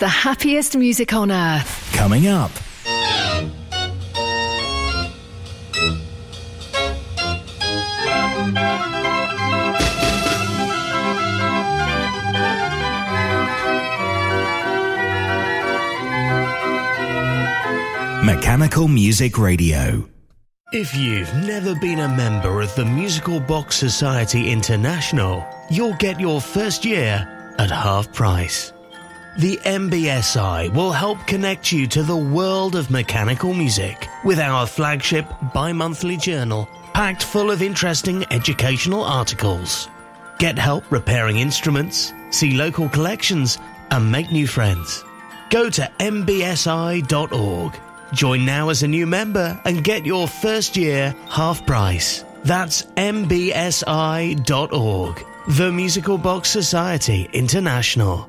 The happiest music on earth. Coming up. Mechanical Music Radio. If you've never been a member of the Musical Box Society International, you'll get your first year at half price. The MBSI will help connect you to the world of mechanical music with our flagship bi monthly journal packed full of interesting educational articles. Get help repairing instruments, see local collections, and make new friends. Go to mbsi.org Join now as a new member and get your first year half price. That's mbsi.org. The Musical Box Society International.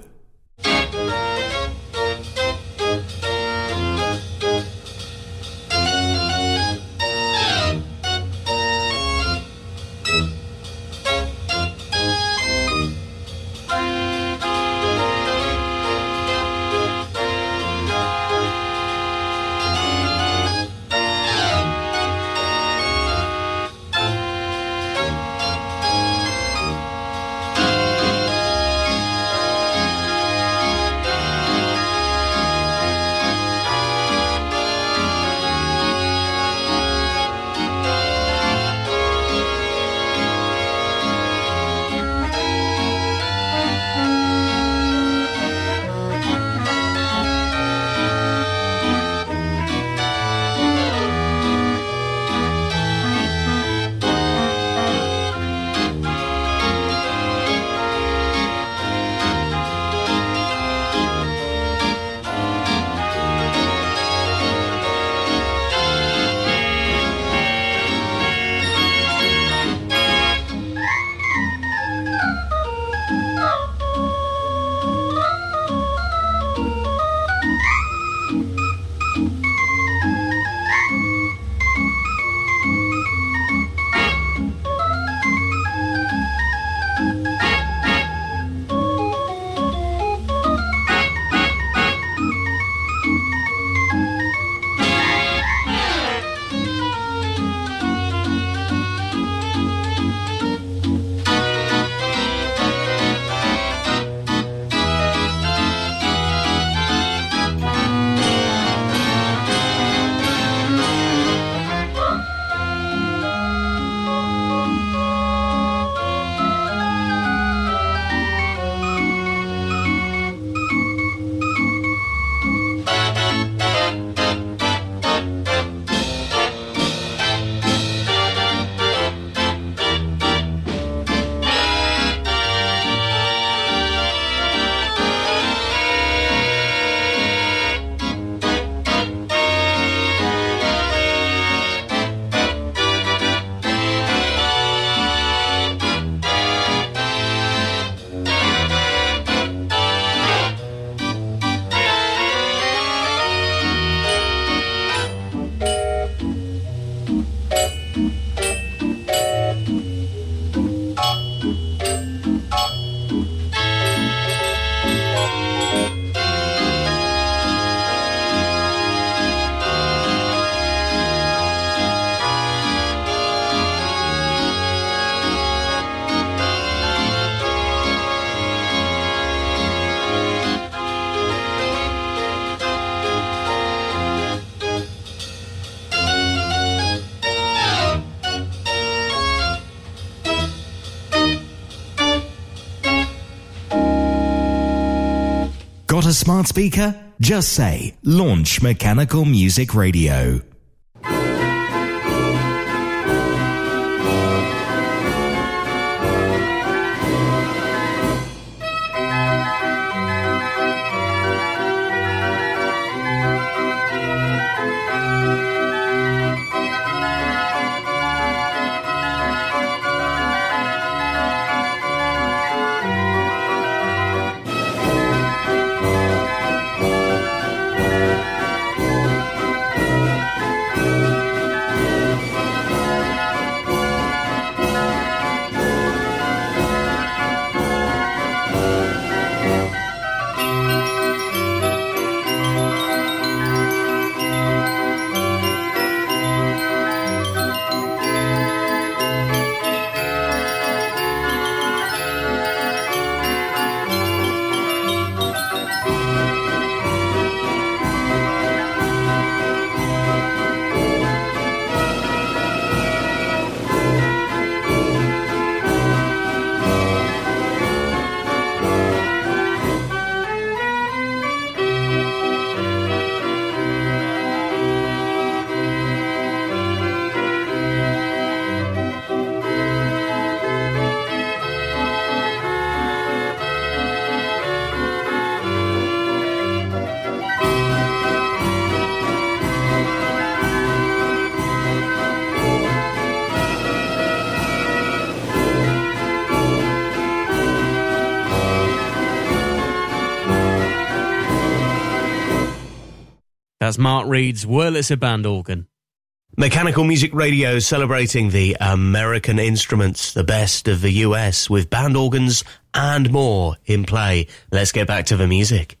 Got a smart speaker? Just say Launch Mechanical Music Radio. Mark Reed's Wurlitzer band organ. Mechanical Music Radio celebrating the American instruments, the best of the US, with band organs and more in play. Let's get back to the music.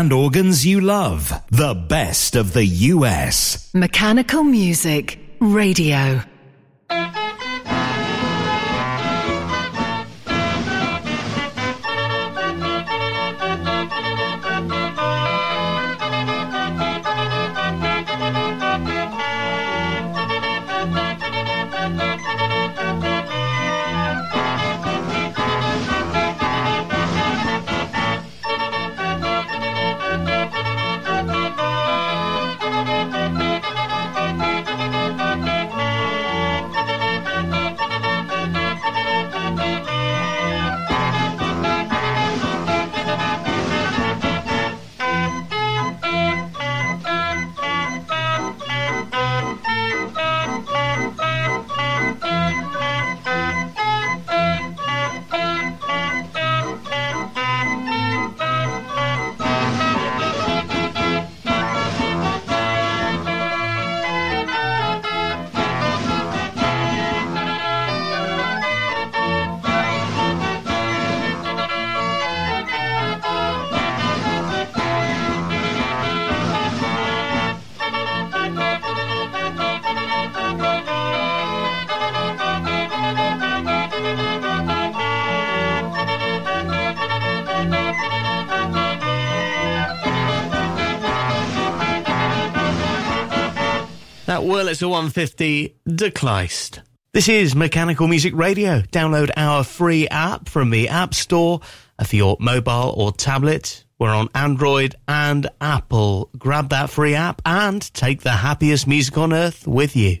Band organs you love. The best of the US. Mechanical Music Radio. Wurlitzer 150 De Kleist. This is Mechanical Music Radio. Download our free app from the App Store uh, for your mobile or tablet. We're on Android and Apple. Grab that free app and take the happiest music on earth with you.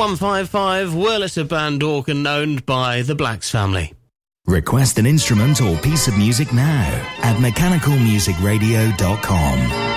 The 155 Wurlitzer Band organ owned by the Blacks family. Request an instrument or piece of music now at mechanicalmusicradio.com.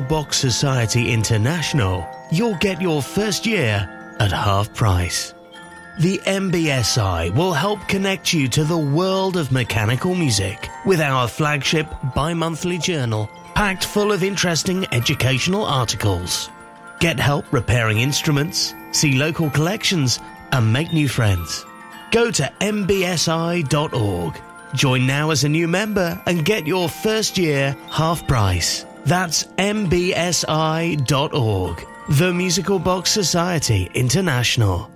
Box Society International, you'll get your first year at half price. The MBSI will help connect you to the world of mechanical music with our flagship bi monthly journal packed full of interesting educational articles. Get help repairing instruments, see local collections, and make new friends. Go to mbsi.org Join now as a new member and get your first year half price. That's mbsi.org. The Musical Box Society International.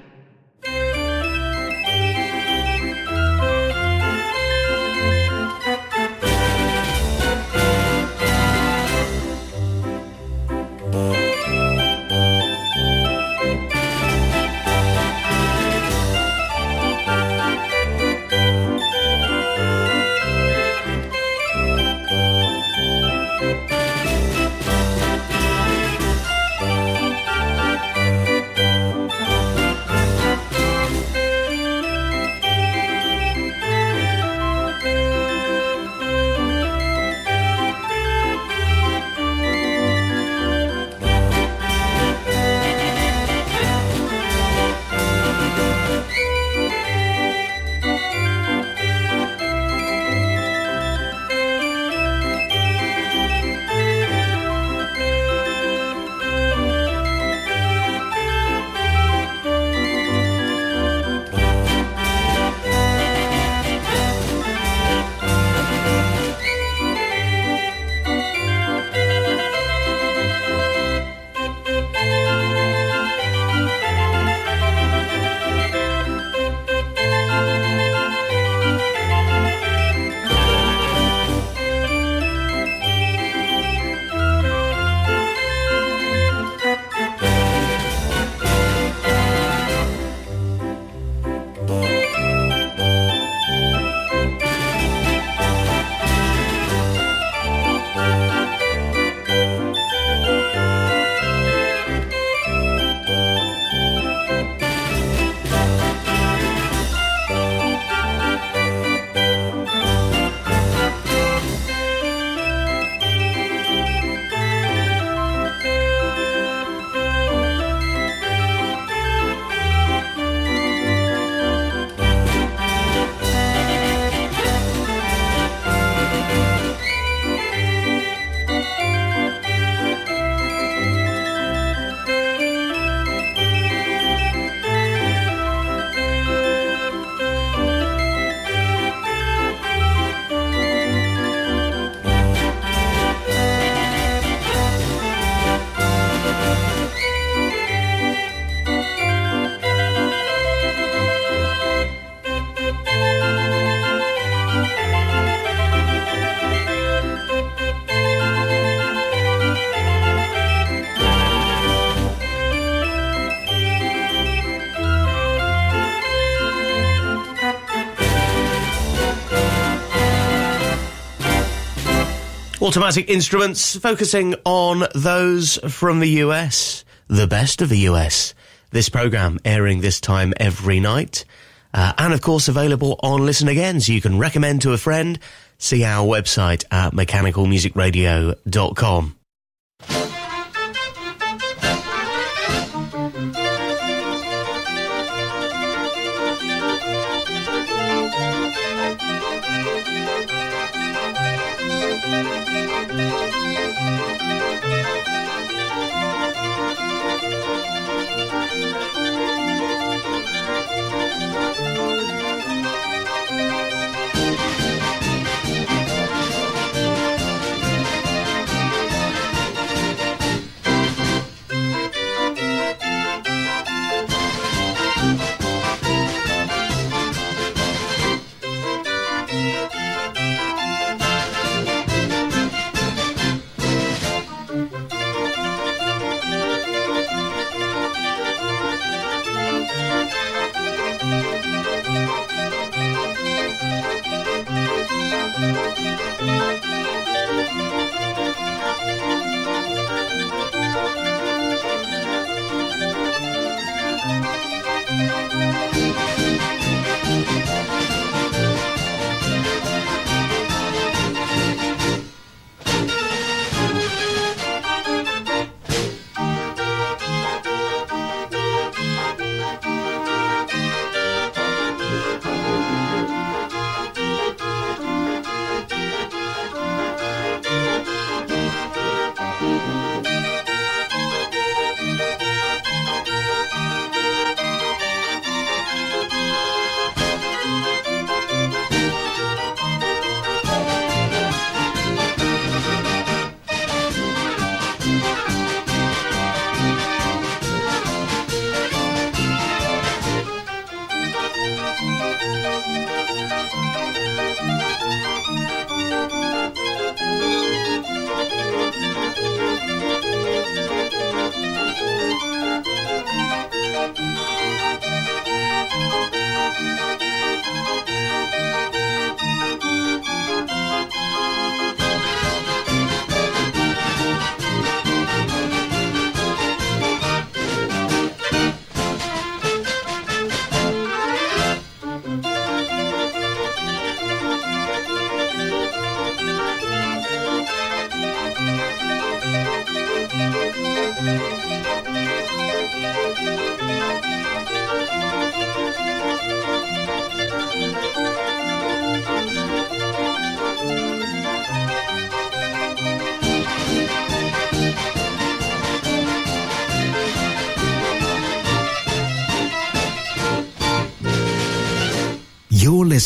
Automatic Instruments focusing on those from the US, the best of the US. This program airing this time every night. Uh, and of course available on Listen Again, so you can recommend to a friend. See our website at mechanicalmusicradio.com.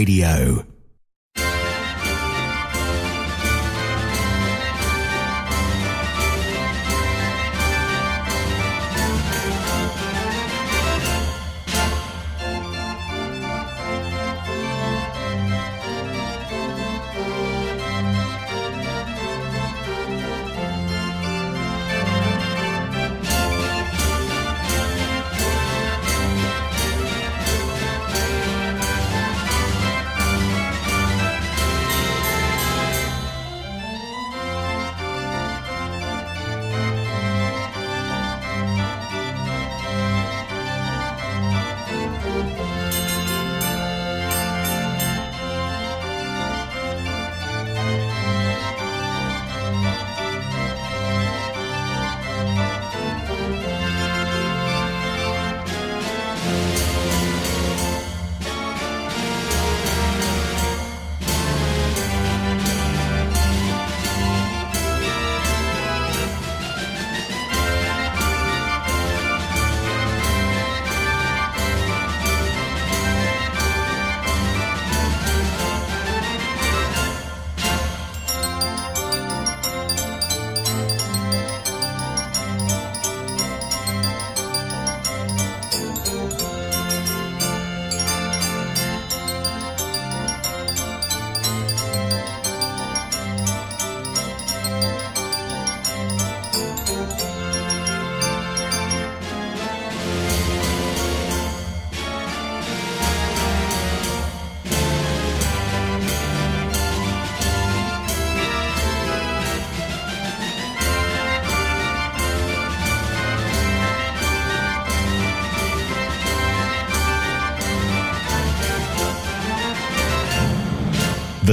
Radio.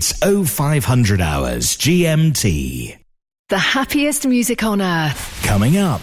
It's 0500 hours GMT. The happiest music on earth. Coming up.